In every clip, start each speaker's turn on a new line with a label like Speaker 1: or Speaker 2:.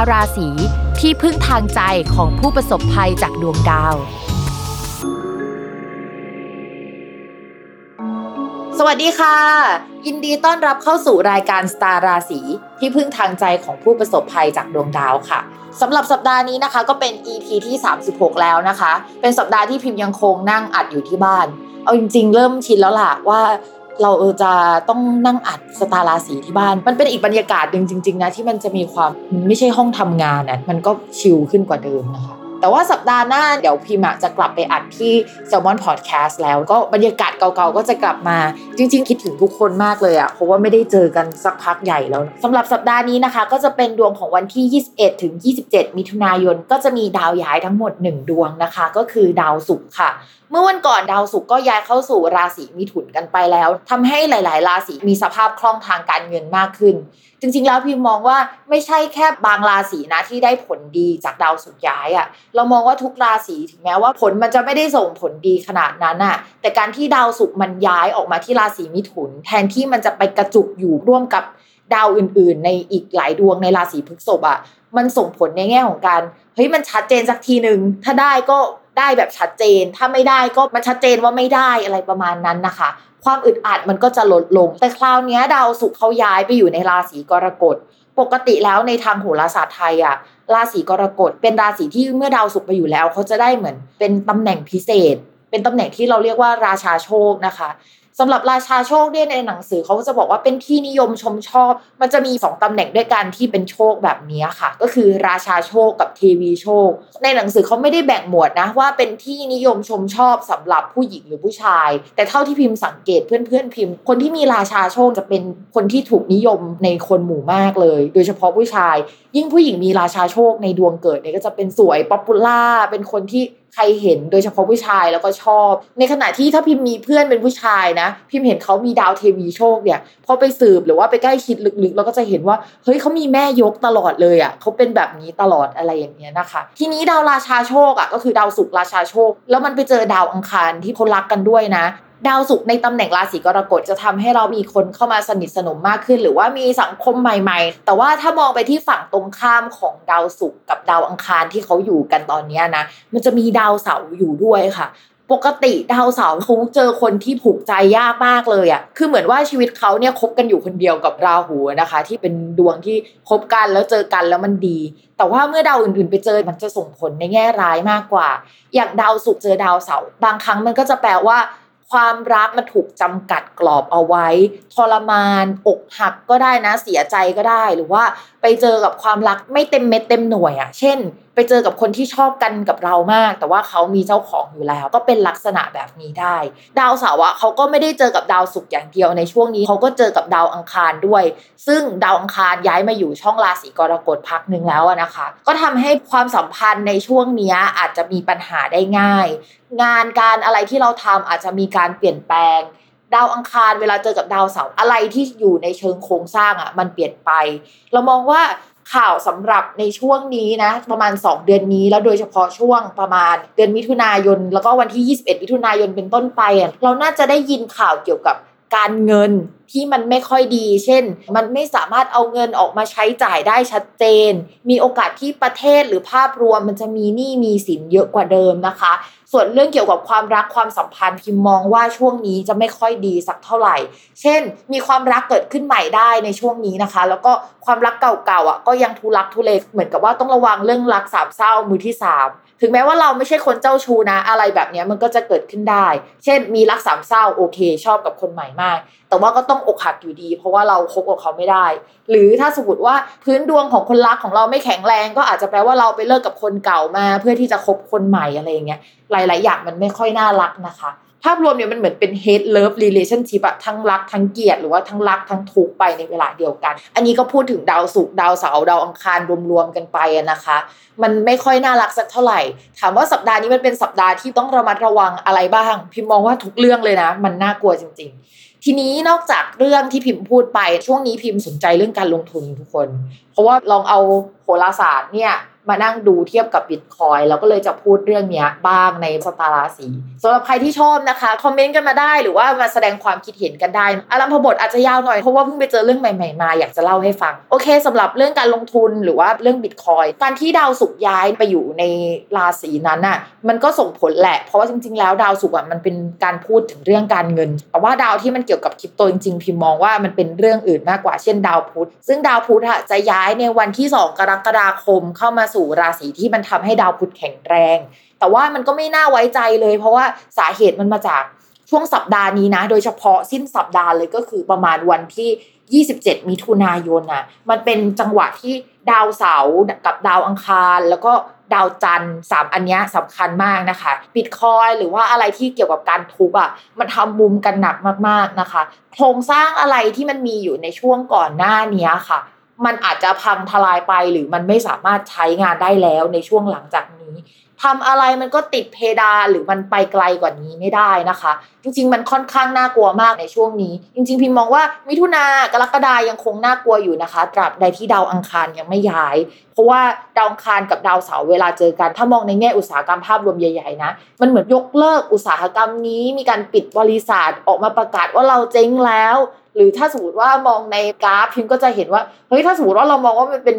Speaker 1: ร์ราศีที่พึ่งทางใจของผู้ประสบภัยจากดวงดาว สวัสดีค่ะ ยินดีต้อนรับเข้าสู่รายการสตาร์ราศีที่พึ่งทางใจของผู้ประสบภัยจากดวงดาวค่ะสำหรับสัปดาห์นี้นะคะ ก็เป็น EP ที่ 36 แล้วนะคะ เป็นสัปดาห์ที่พิมพ์ยังคงนั่งอัดอยู่ที่บ้าน เอาจริงๆ เริ่มชินแล้วล่ะว่า เราเออจะต้องนั่งอัดสตาราศีที่บ้าน มันเป็นอีกบรรยากาศหนึ่งจริง ๆ นะ ที่มันจะมีความมันไม่ใช่ห้องทำงานนะมันก็ชิลขึ้นกว่าเดิมนะคะแต่ว่าสัปดาห์หน้าเดี๋ยวพิมจะกลับไปอัดที่ s ซ l m o n Podcast แล้วก็บรรยากาศเก่าๆ ก็จะกลับมาจริง ๆ คิดถึงทุกคนมากเลยอะเพราะว่าไม่ได้เจอกันสักพักใหญ่แล้วสำหรับสัปดาห์นี้นะคะ ก็จะเป็นดวงของวันที่ 21 ถึง 27 มิถุนายน ก็จะมีดาวย้ายทั้งหมด 1 ดวงนะคะ ก็คือดาวศุกร์ค่ะ เมื่อวันก่อนดาวศุกร์ก็ย้ายเข้าสู่ราศีมิถุนกันไปแล้วทำให้หลาย ๆ ราศีมีสภาพคล่องทางการเงินมากขึ้น จริง ๆ แล้วพิมมองว่าไม่ใช่แค่บางราศีนะที่ได้ผลดีจากดาวสุกร์ย้ายอะ่ะ เรามองว่าทุกราศีถึงแม้ว่าผลมันจะไม่ได้ส่งผลดีขนาดนั้นอะ่ะ แต่การที่ดาวสุกร์มันย้ายออกมาที่ราศีมิถุน แทนที่มันจะไปกระจุกอยู่ร่วมกับดาวอื่น ๆ ในอีกหลายดวงในราศีพฤษภอะ่ะมันส่งผลในแง่ของการเฮ้ยมันชัดเจนสักทีหนึ่งถ้าได้ก็ ได้แบบชัดเจน ถ้าไม่ได้ก็มันชัดเจนว่าไม่ได้อะไรประมาณนั้นนะคะ ความอึดอัดมันก็จะลดลง แต่คราวนี้ดาวศุกร์เขาย้ายไปอยู่ในราศีกรกฎปกติแล้วในทางโหราศาสตร์ไทยอะราศีกรกฎเป็นราศีที่เมื่อดาวศุกร์ไปอยู่แล้วเขาจะได้เหมือนเป็นตำแหน่งพิเศษ เป็นตำแหน่งที่เราเรียกว่าราชาโชคนะคะ สำหรับราชาโชคเนี่ยในหนังสือเขาจะบอกว่าเป็นที่นิยมชมชอบ มันจะมีสองตำแหน่งด้วยกันที่เป็นโชคแบบนี้ค่ะ ก็คือราชาโชคกับเทวีโชค ในหนังสือเขาไม่ได้แบ่งหมวดนะว่าเป็นที่นิยมชมชอบสำหรับผู้หญิงหรือผู้ชาย แต่เท่าที่พิมพ์สังเกตเพื่อนๆพิมพ์ คนที่มีราชาโชคจะเป็นคนที่ถูกนิยมในคนหมู่มากเลย โดยเฉพาะผู้ชาย ยิ่งผู้หญิงมีราชาโชคในดวงเกิดเนี่ยก็จะเป็นสวย popular เป็นคนที่ ใครเห็นโดยเฉพาะผู้ชายแล้วก็ชอบ ในขณะที่ถ้าพิมพ์มีเพื่อนเป็นผู้ชายนะ พิมพ์เห็นเขามีดาวเทวีโชคเนี่ยพอไปสืบหรือว่าไปใกล้คิดลึกๆเราก็จะเห็นว่าเฮ้ยเขามีแม่ยกตลอดเลยอะเขาเป็นแบบนี้ตลอดอะไรอย่างเงี้ยนะคะ ทีนี้ดาวราชาโชคอะก็คือดาวศุกร์ราชาโชค แล้วมันไปเจอดาวอังคารที่เขารักกันด้วยนะ ดาวศุกร์ในตำแหน่งราศีกรกฎจะทำให้เรามีคนเข้ามาสนิทสนมมากขึ้น หรือว่ามีสังคมใหม่ ๆ แต่ว่าถ้ามองไปที่ฝั่งตรงข้ามของดาวศุกร์กับดาวอังคารที่เขาอยู่กันตอนนี้นะ มันจะมีดาวเสาร์อยู่ด้วยค่ะปกติดาวเสาร์เขาเจอคนที่ผูกใจยากมากเลยอะ่ะ คือเหมือนว่าชีวิตเขาเนี่ยคบกันอยู่คนเดียวกับราหูนะคะ ที่เป็นดวงที่คบกันแล้วเจอกันแล้วมันดี แต่ว่าเมื่อดาวอื่นๆไปเจอมันจะส่งผลในแง่ร้ายมากกว่า อย่างดาวศุกร์เจอดาวเสาร์บางครั้งมันก็จะแปลว่า ความรักมันถูกจำกัดกรอบเอาไว้ ทรมาน อกหักก็ได้นะ เสียใจก็ได้ หรือว่าไปเจอกับความรักไม่เต็มเม็ดเต็มหน่วยอะ่ะ เช่น ไปเจอกับคนที่ชอบกันกับเรามาก แต่ว่าเขามีเจ้าของอยู่แล้ว ก็เป็นลักษณะแบบนี้ได้ ดาวเสาร์อะเขาก็ไม่ได้เจอกับดาวศุกร์อย่างเดียวในช่วงนี้เขาก็เจอกับดาวอังคารด้วย ซึ่งดาวอังคารย้ายมาอยู่ช่องราศีกรกฎพักหนึ่งแล้วนะคะ ก็ทำให้ความสัมพันธ์ในช่วงนี้อาจจะมีปัญหาได้ง่าย งานการอะไรที่เราทำอาจจะมีการเปลี่ยนแปลง ดาวอังคารเวลาเจอกับดาวเสาร์อะไรที่อยู่ในเชิงโครงสร้างอะ มันเปลี่ยนไป เรามองว่าข่าวสำหรับในช่วงนี้นะ ประมาณ 2 เดือนนี้แล้วโดยเฉพาะช่วงประมาณเดือนมิถุนายน แล้วก็วันที่ 21 มิถุนายนเป็นต้นไป เราน่าจะได้ยินข่าวเกี่ยวกับการเงิน ที่มันไม่ค่อยดี เช่น มันไม่สามารถเอาเงินออกมาใช้จ่ายได้ชัดเจน มีโอกาสที่ประเทศหรือภาพรวมมันจะมีหนี้มีสินเยอะกว่าเดิมนะคะ ส่วนเรื่องเกี่ยวกับความรักความสัมพันธ์พิมมองว่าช่วงนี้จะไม่ค่อยดีสักเท่าไหร่ เช่น มีความรักเกิดขึ้นใหม่ได้ในช่วงนี้นะคะ แล้วก็ความรักเก่าๆอะก็ยังทุลักทุเลเหมือนกับว่าต้องระวังเรื่องรักสามเศร้ามือที่สามถึงแม้ว่าเราไม่ใช่คนเจ้าชู้นะ อะไรแบบนี้มันก็จะเกิดขึ้นได้ เช่น มีรักสามเศร้าโอเค ชอบกับคนใหม่มาก แต่ว่าก็ต้องอกหักอยู่ดี เพราะว่าเราคบกับเขาไม่ได้ หรือถ้าสมมติว่าพื้นดวงของคนรักของเราไม่แข็งแรง ก็อาจจะแปลว่าเราไปเลิกกับคนเก่ามา เพื่อที่จะคบคนใหม่อะไรอย่างเงี้ยหลาย ๆ อย่างมันไม่ค่อยน่ารักนะคะ ภาพรวมเนี่ยมันเหมือนเป็น hate love relationship อะทั้งรักทั้งเกลียดหรือว่าทั้งรักทั้งทุกข์ไปในเวลาเดียวกัน อันนี้ก็พูดถึงดาวศุกร์ดาวเสาร์ดาวอังคารรวม ๆ กันไปนะคะ มันไม่ค่อยน่ารักสักเท่าไหร่ ถามว่าสัปดาห์นี้มันเป็นสัปดาห์ที่ต้องระมัดระวังอะไรบ้าง พิมมองว่าทุกเรื่องเลยนะ มันน่ากลัวจริง ๆ ทีนี้นอกจากเรื่องที่พิมพ์พูดไปช่วงนี้พิมพ์สนใจเรื่องการลงทุนทุกคน เพราะว่าลองเอาโหราศาสตร์เนี่ย มานั่งดูเทียบกับบิตคอยน์แล้วก็เลยจะพูดเรื่องนี้บ้างในสตาร์ราศีสำหรับใครที่ชอบนะคะ คอมเมนต์กันมาได้หรือว่ามาแสดงความคิดเห็นกันได้อารัมพบทอาจจะยาวหน่อย เพราะว่าเพิ่งไปเจอเรื่องใหม่ๆมาอยากจะเล่าให้ฟัง โอเคสำหรับเรื่องการลงทุนหรือว่าเรื่องบิตคอยการที่ดาวศุกร์ย้ายไปอยู่ในราศีนั้นน่ะมันก็ส่งผลแหละ เพราะว่าจริง ๆ แล้วดาวศุกร์อะมันเป็นการพูดถึงเรื่องการเงิน แต่ว่าดาวที่มันเกี่ยวกับคริปโตจริงๆพิมมองว่ามันเป็นเรื่องอื่นมากกว่าเช่นดาวพุธซึ่งดาวพุธอะจะย้ายในวันที่ 2 กรกฎาคมเข้ามาสูราศีที่มันทำให้ดาวพุธแข็งแรง แต่ว่ามันก็ไม่น่าไว้ใจเลย เพราะว่าสาเหตุมันมาจากช่วงสัปดาห์นี้นะ โดยเฉพาะสิ้นสัปดาห์เลยก็คือประมาณวันที่ 27 มิถุนายนนะมันเป็นจังหวะที่ดาวเสาร์กับดาวอังคาร แล้วก็ดาวจันทร์สามอันนี้สำคัญมากนะคะบิตคอยหรือว่าอะไรที่เกี่ยวกับการทุบอะมันทำมุมกันหนักมากๆนะคะ โครงสร้างอะไรที่มันมีอยู่ในช่วงก่อนหน้านี้ค่ะ มันอาจจะพังทลายไปหรือมันไม่สามารถใช้งานได้แล้วในช่วงหลังจากนี้ทำอะไรมันก็ติดเพดานหรือมันไปไกลกว่านี้ไม่ได้นะคะ จริง ๆ มันค่อนข้างน่ากลัวมากในช่วงนี้ จริง ๆ พิมมองว่ามิถุนากรกฎายังคงน่ากลัวอยู่นะคะตราบใดที่ดาวอังคารยังไม่ย้าย เพราะว่าดาวอังคารกับดาวเสาร์เวลาเจอกัน ถ้ามองในแง่อุตสาหกรรมภาพรวมใหญ่ๆนะมันเหมือนยกเลิกอุตสาหกรรมนี้มีการปิดบริษัทออกมาประกาศว่าเราเจ๊งแล้ว หรือถ้าสมมติว่ามองในกราฟพิมก็จะเห็นว่าเฮ้ยถ้าสมมติว่าเรามองว่ามันเป็น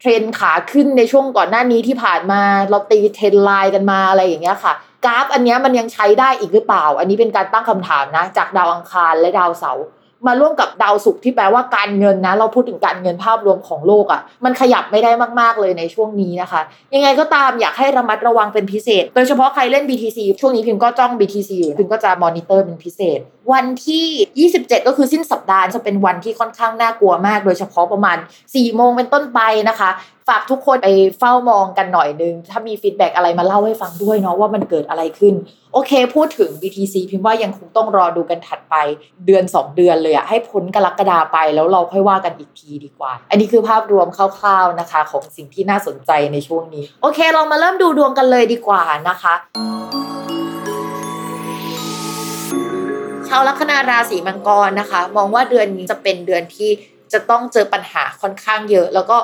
Speaker 1: เทรนขาขึ้นในช่วงก่อนหน้านี้ที่ผ่านมาเราตี trend line กันมาอะไรอย่างเงี้ยค่ะ กราฟอันนี้มันยังใช้ได้อีกหรือเปล่า อันนี้เป็นการตั้งคำถามนะ จากดาวอังคารและดาวเสาร์ มาร่วมกับดาวศุกร์ที่แปลว่าการเงินนะ เราพูดถึงการเงินภาพรวมของโลกอะ่ะ มันขยับไม่ได้มากๆเลยในช่วงนี้นะคะ ยังไงก็ตามอยากให้ระมัดระวังเป็นพิเศษ โดยเฉพาะใครเล่น BTC ช่วงนี้พิมก็จ้อง BTC อยู่พิมก็จะมอนิเตอร์เป็นพิเศษ วันที่ 27 ก็คือสิ้นสัปดาห์จะเป็นวันที่ค่อนข้างน่ากลัวมาก โดยเฉพาะประมาณ4โมงเป็นต้นไปนะคะ ฝากทุกคนไปเฝ้ามองกันหน่อยนึง ถ้ามี feedback อะไรมาเล่าให้ฟังด้วยเนาะว่ามันเกิดอะไรขึ้น โอเค พูดถึง BTC พิมพ์ว่ายังคงต้องรอดูกันถัดไปเดือน 2 เดือนเลยอะให้พ้นกรกฎาไปแล้วเราค่อยว่ากันอีกทีดีกว่า อันนี้คือภาพรวมคร่าวๆนะคะ ของสิ่งที่น่าสนใจในช่วงนี้ โอเค เรามาเริ่มดูดวงกันเลยดีกว่านะคะชาวลัคนาราศีมังกรนะคะ มองว่าเดือนนี้จะเป็นเดือนที่จะต้องเจอปัญหาค่อนข้างเยอะ แล้วก็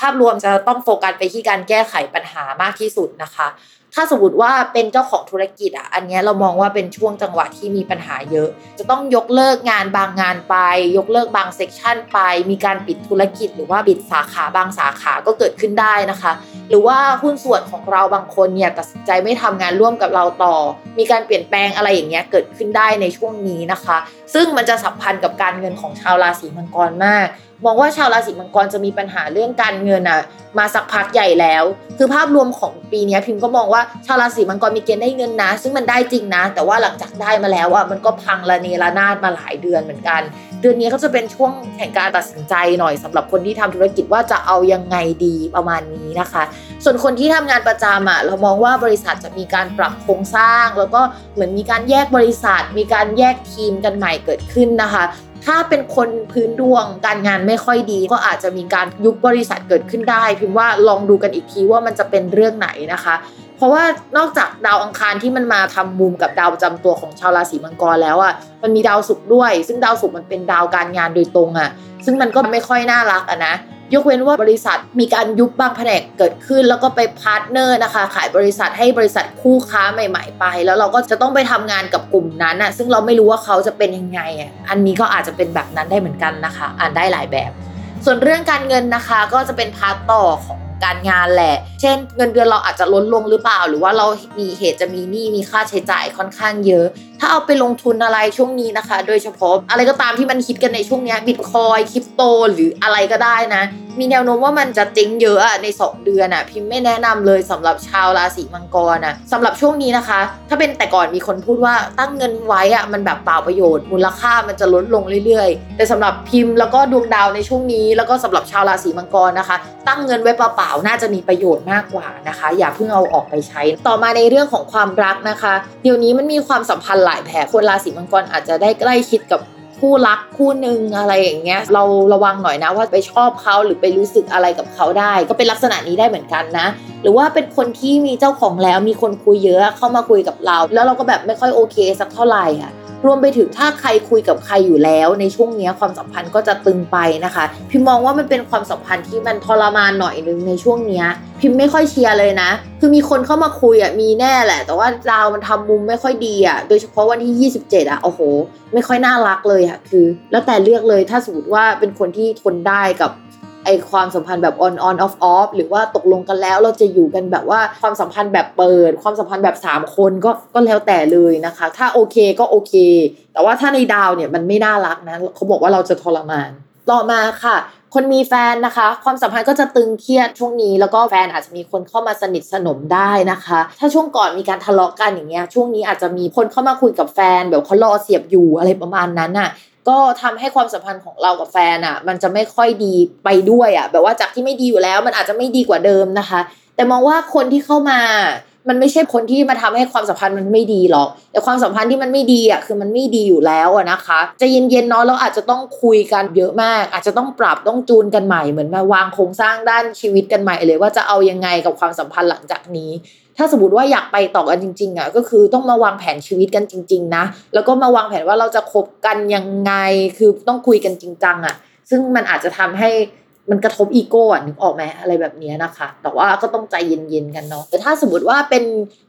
Speaker 1: ภาพรวมจะต้องโฟกัสไปที่การแก้ไขปัญหามากที่สุดนะคะ ถ้าสมมติว่าเป็นเจ้าของธุรกิจอะ อันนี้เรามองว่าเป็นช่วงจังหวะที่มีปัญหาเยอะ จะต้องยกเลิกงานบางงานไป ยกเลิกบางเซกชันไป มีการปิดธุรกิจ หรือว่าปิดสาขาบางสาขาก็เกิดขึ้นได้นะคะ หรือว่าหุ้นส่วนของเราบางคนเนี่ยตัดสินใจไม่ทำงานร่วมกับเราต่อ มีการเปลี่ยนแปลงอะไรอย่างเงี้ยเกิดขึ้นได้ในช่วงนี้นะคะ ซึ่งมันจะสัมพันธ์กับการเงินของชาวราศีมังกรมาก มองว่าชาวราศีมังกรจะมีปัญหาเรื่องการเงินอะมาสักพักใหญ่แล้ว คือภาพรวมของปีนี้พิมพ์ก็มองว่าชาวราศีมังกรมีเกณฑ์ได้เงินนะ ซึ่งมันได้จริงนะ แต่ว่าหลังจากได้มาแล้วอะมันก็พังระเนระนาดมาหลายเดือนเหมือนกัน เดือนนี้ก็จะเป็นช่วงแห่งการตัดสินใจหน่อยสำหรับคนที่ทำธุรกิจว่าจะเอายังไงดีประมาณนี้นะคะ ส่วนคนที่ทำงานประจำอะเรามองว่าบริษัทจะมีการปรับโครงสร้าง แล้วก็เหมือนมีการแยกบริษัท มีการแยกทีมกันใหม่เกิดขึ้นนะคะ ถ้าเป็นคนพื้นดวงการงานไม่ค่อยดี ก็อาจจะมีการยุบบริษัทเกิดขึ้นได้ พิมพ์ว่าลองดูกันอีกทีว่ามันจะเป็นเรื่องไหนนะคะ เพราะว่านอกจากดาวอังคารที่มันมาทำมุมกับดาวประจำตัวของชาวราศีมังกรแล้วอะมันมีดาวศุกร์ด้วย ซึ่งดาวศุกร์มันเป็นดาวการงานโดยตรงอะซึ่งมันก็ไม่ค่อยน่ารักอะนะ ยกเว้นว่าบริษัทมีการยุบบางแผนกเกิดขึ้น แล้วก็ไป partner นะคะ ขายบริษัทให้บริษัทคู่ค้าใหม่ ๆ ไป แล้วเราก็จะต้องไปทำงานกับกลุ่มนั้นอะซึ่งเราไม่รู้ว่าเขาจะเป็นยังไงอะอันนี้ก็อาจจะเป็นแบบนั้นได้เหมือนกันนะคะ อ่านได้หลายแบบ ส่วนเรื่องการเงินนะคะก็จะเป็น part ต่อของการงานแหละ เช่น เงินเดือนเราอาจจะลดลงหรือเปล่า หรือว่าเรามีเหตุจะมีหนี้มีค่าใช้จ่ายค่อนข้างเยอะ ถ้าเอาไปลงทุนอะไรช่วงนี้นะคะ โดยเฉพาะอะไรก็ตามที่มันคิดกันในช่วงนี้บิตคอยน์คริปโตหรืออะไรก็ได้นะ มีแนวโน้มว่ามันจะเจ๊งเยอะอะใน 2 เดือนอะพิมพ์ไม่แนะนำเลยสำหรับชาวราศีมังกรอะสำหรับช่วงนี้นะคะ ถ้าเป็นแต่ก่อนมีคนพูดว่าตั้งเงินไว้อะมันแบบเปล่าประโยชน์ มูลค่ามันจะลดลงเรื่อยๆ แต่สำหรับพิมพ์แล้วก็ดวงดาวในช่วงนี้ แล้วก็สำหรับชาวราศีมังกรนะคะ ตั้งเงินไว้เปล่าๆน่าจะมีประโยชน์มากกว่านะคะ อย่าเพิ่งเอาออกไปใช้ ต่อมาในเรื่องของความรักนะคะ เดี๋ยวนี้มันมีความสัมพันธ์ลายแผลคนราศีมังกรอาจจะได้ใกล้ชิดกับคู่รักคู่หนึ่งอะไรอย่างเงี้ย เราระวังหน่อยนะว่าไปชอบเขาหรือไปรู้สึกอะไรกับเขาได้ ก็เป็นลักษณะนี้ได้เหมือนกันนะ หรือว่าเป็นคนที่มีเจ้าของแล้วมีคนคุยเยอะเข้ามาคุยกับเรา แล้วเราก็แบบไม่ค่อยโอเคสักเท่าไหร่อะ รวมไปถึงถ้าใครคุยกับใครอยู่แล้วในช่วงนี้ความสัมพันธ์ก็จะตึงไปนะคะ พิมมองว่ามันเป็นความสัมพันธ์ที่มันทรมานหน่อยนึงในช่วงนี้พิมไม่ค่อยเชียร์เลยนะ คือมีคนเข้ามาคุยอะมีแน่แหละ แต่ว่าดาวมันทำมุมไม่ค่อยดีอะโดยเฉพาะวันที่ 27 อะโอ้โห ไม่ค่อยน่ารักเลยอะคือ แล้วแต่เลือกเลยถ้าสมมติว่าเป็นคนที่ทนได้กับ ไอความสัมพันธ์แบบ on on off off หรือว่าตกลงกันแล้วเราจะอยู่กันแบบว่าความสัมพันธ์แบบเปิด ความสัมพันธ์แบบ 3 คนก็ก็แล้วแต่เลยนะคะ ถ้าโอเคก็โอเค แต่ว่าถ้าในดาวเนี่ยมันไม่น่ารักนะเขาบอกว่าเราจะทรมาน ต่อมาค่ะคนมีแฟนนะคะ ความสัมพันธ์ก็จะตึงเครียดช่วงนี้ แล้วก็แฟนอาจจะมีคนเข้ามาสนิทสนมได้นะคะ ถ้าช่วงก่อนมีการทะเลาะกันอย่างเงี้ยช่วงนี้อาจจะมีคนเข้ามาคุยกับแฟนแบบเขารอเสียบอยู่อะไรประมาณนั้นน่ะ ก็ทำให้ความสัมพันธ์ของเรากับแฟนอะ มันจะไม่ค่อยดีไปด้วยอะ แบบว่าจากที่ไม่ดีอยู่แล้ว มันอาจจะไม่ดีกว่าเดิมนะคะ แต่มองว่าคนที่เข้ามา มันไม่ใช่คนที่มาทำให้ความสัมพันธ์มันไม่ดีหรอก แต่ความสัมพันธ์ที่มันไม่ดีอะคือมันไม่ดีอยู่แล้วนะคะ จะเย็นๆเนาะเราอาจจะต้องคุยกันเยอะมาก อาจจะต้องปรับต้องจูนกันใหม่เหมือนมาวางโครงสร้างด้านชีวิตกันใหม่เลยว่าจะเอายังไงกับความสัมพันธ์หลังจากนี้ถ้าสมมติว่าอยากไปต่อกันจริงๆอะก็คือต้องมาวางแผนชีวิตกันจริง ๆ นะ แล้วก็มาวางแผนว่าเราจะคบกันยังไง คือต้องคุยกันจริงจังอะ ซึ่งมันอาจจะทำให้ มันกระทบอีโก้อะนึกออกไหมอะไรแบบนี้นะคะ แต่ว่าก็ต้องใจเย็นๆกันเนาะแต่ถ้าสมมติว่าเป็น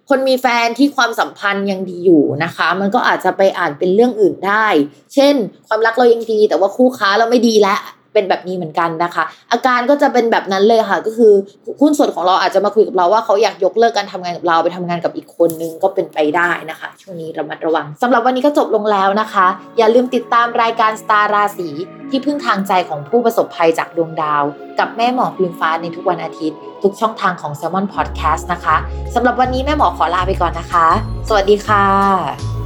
Speaker 1: คนมีแฟนที่ความสัมพันธ์ยังดีอยู่นะคะ มันก็อาจจะไปอ่านเป็นเรื่องอื่นได้ เช่น ความรักเรายังดีแต่ว่าคู่ค้าเราไม่ดีแล้ว เป็นแบบนี้เหมือนกันนะคะ อาการก็จะเป็นแบบนั้นเลยค่ะ ก็คือหุ้นส่วนของเราอาจจะมาคุยกับเราว่าเขาอยากยกเลิกการทำงานกับเราไปทำงานกับอีกคนนึงก็เป็นไปได้นะคะ ช่วงนี้ระมัดระวังสำหรับวันนี้ก็จบลงแล้วนะคะ อย่าลืมติดตามรายการสตาร์ราศีที่พึ่งทางใจของผู้ประสบภัยจากดวงดาว กับแม่หมอพิมฟ้าในทุกวันอาทิตย์ ทุกช่องทางของ s ซ l m o n Podcast นะคะสำหรับวันนี้แม่หมอขอลาไปก่อนนะคะ สวัสดีค่ะ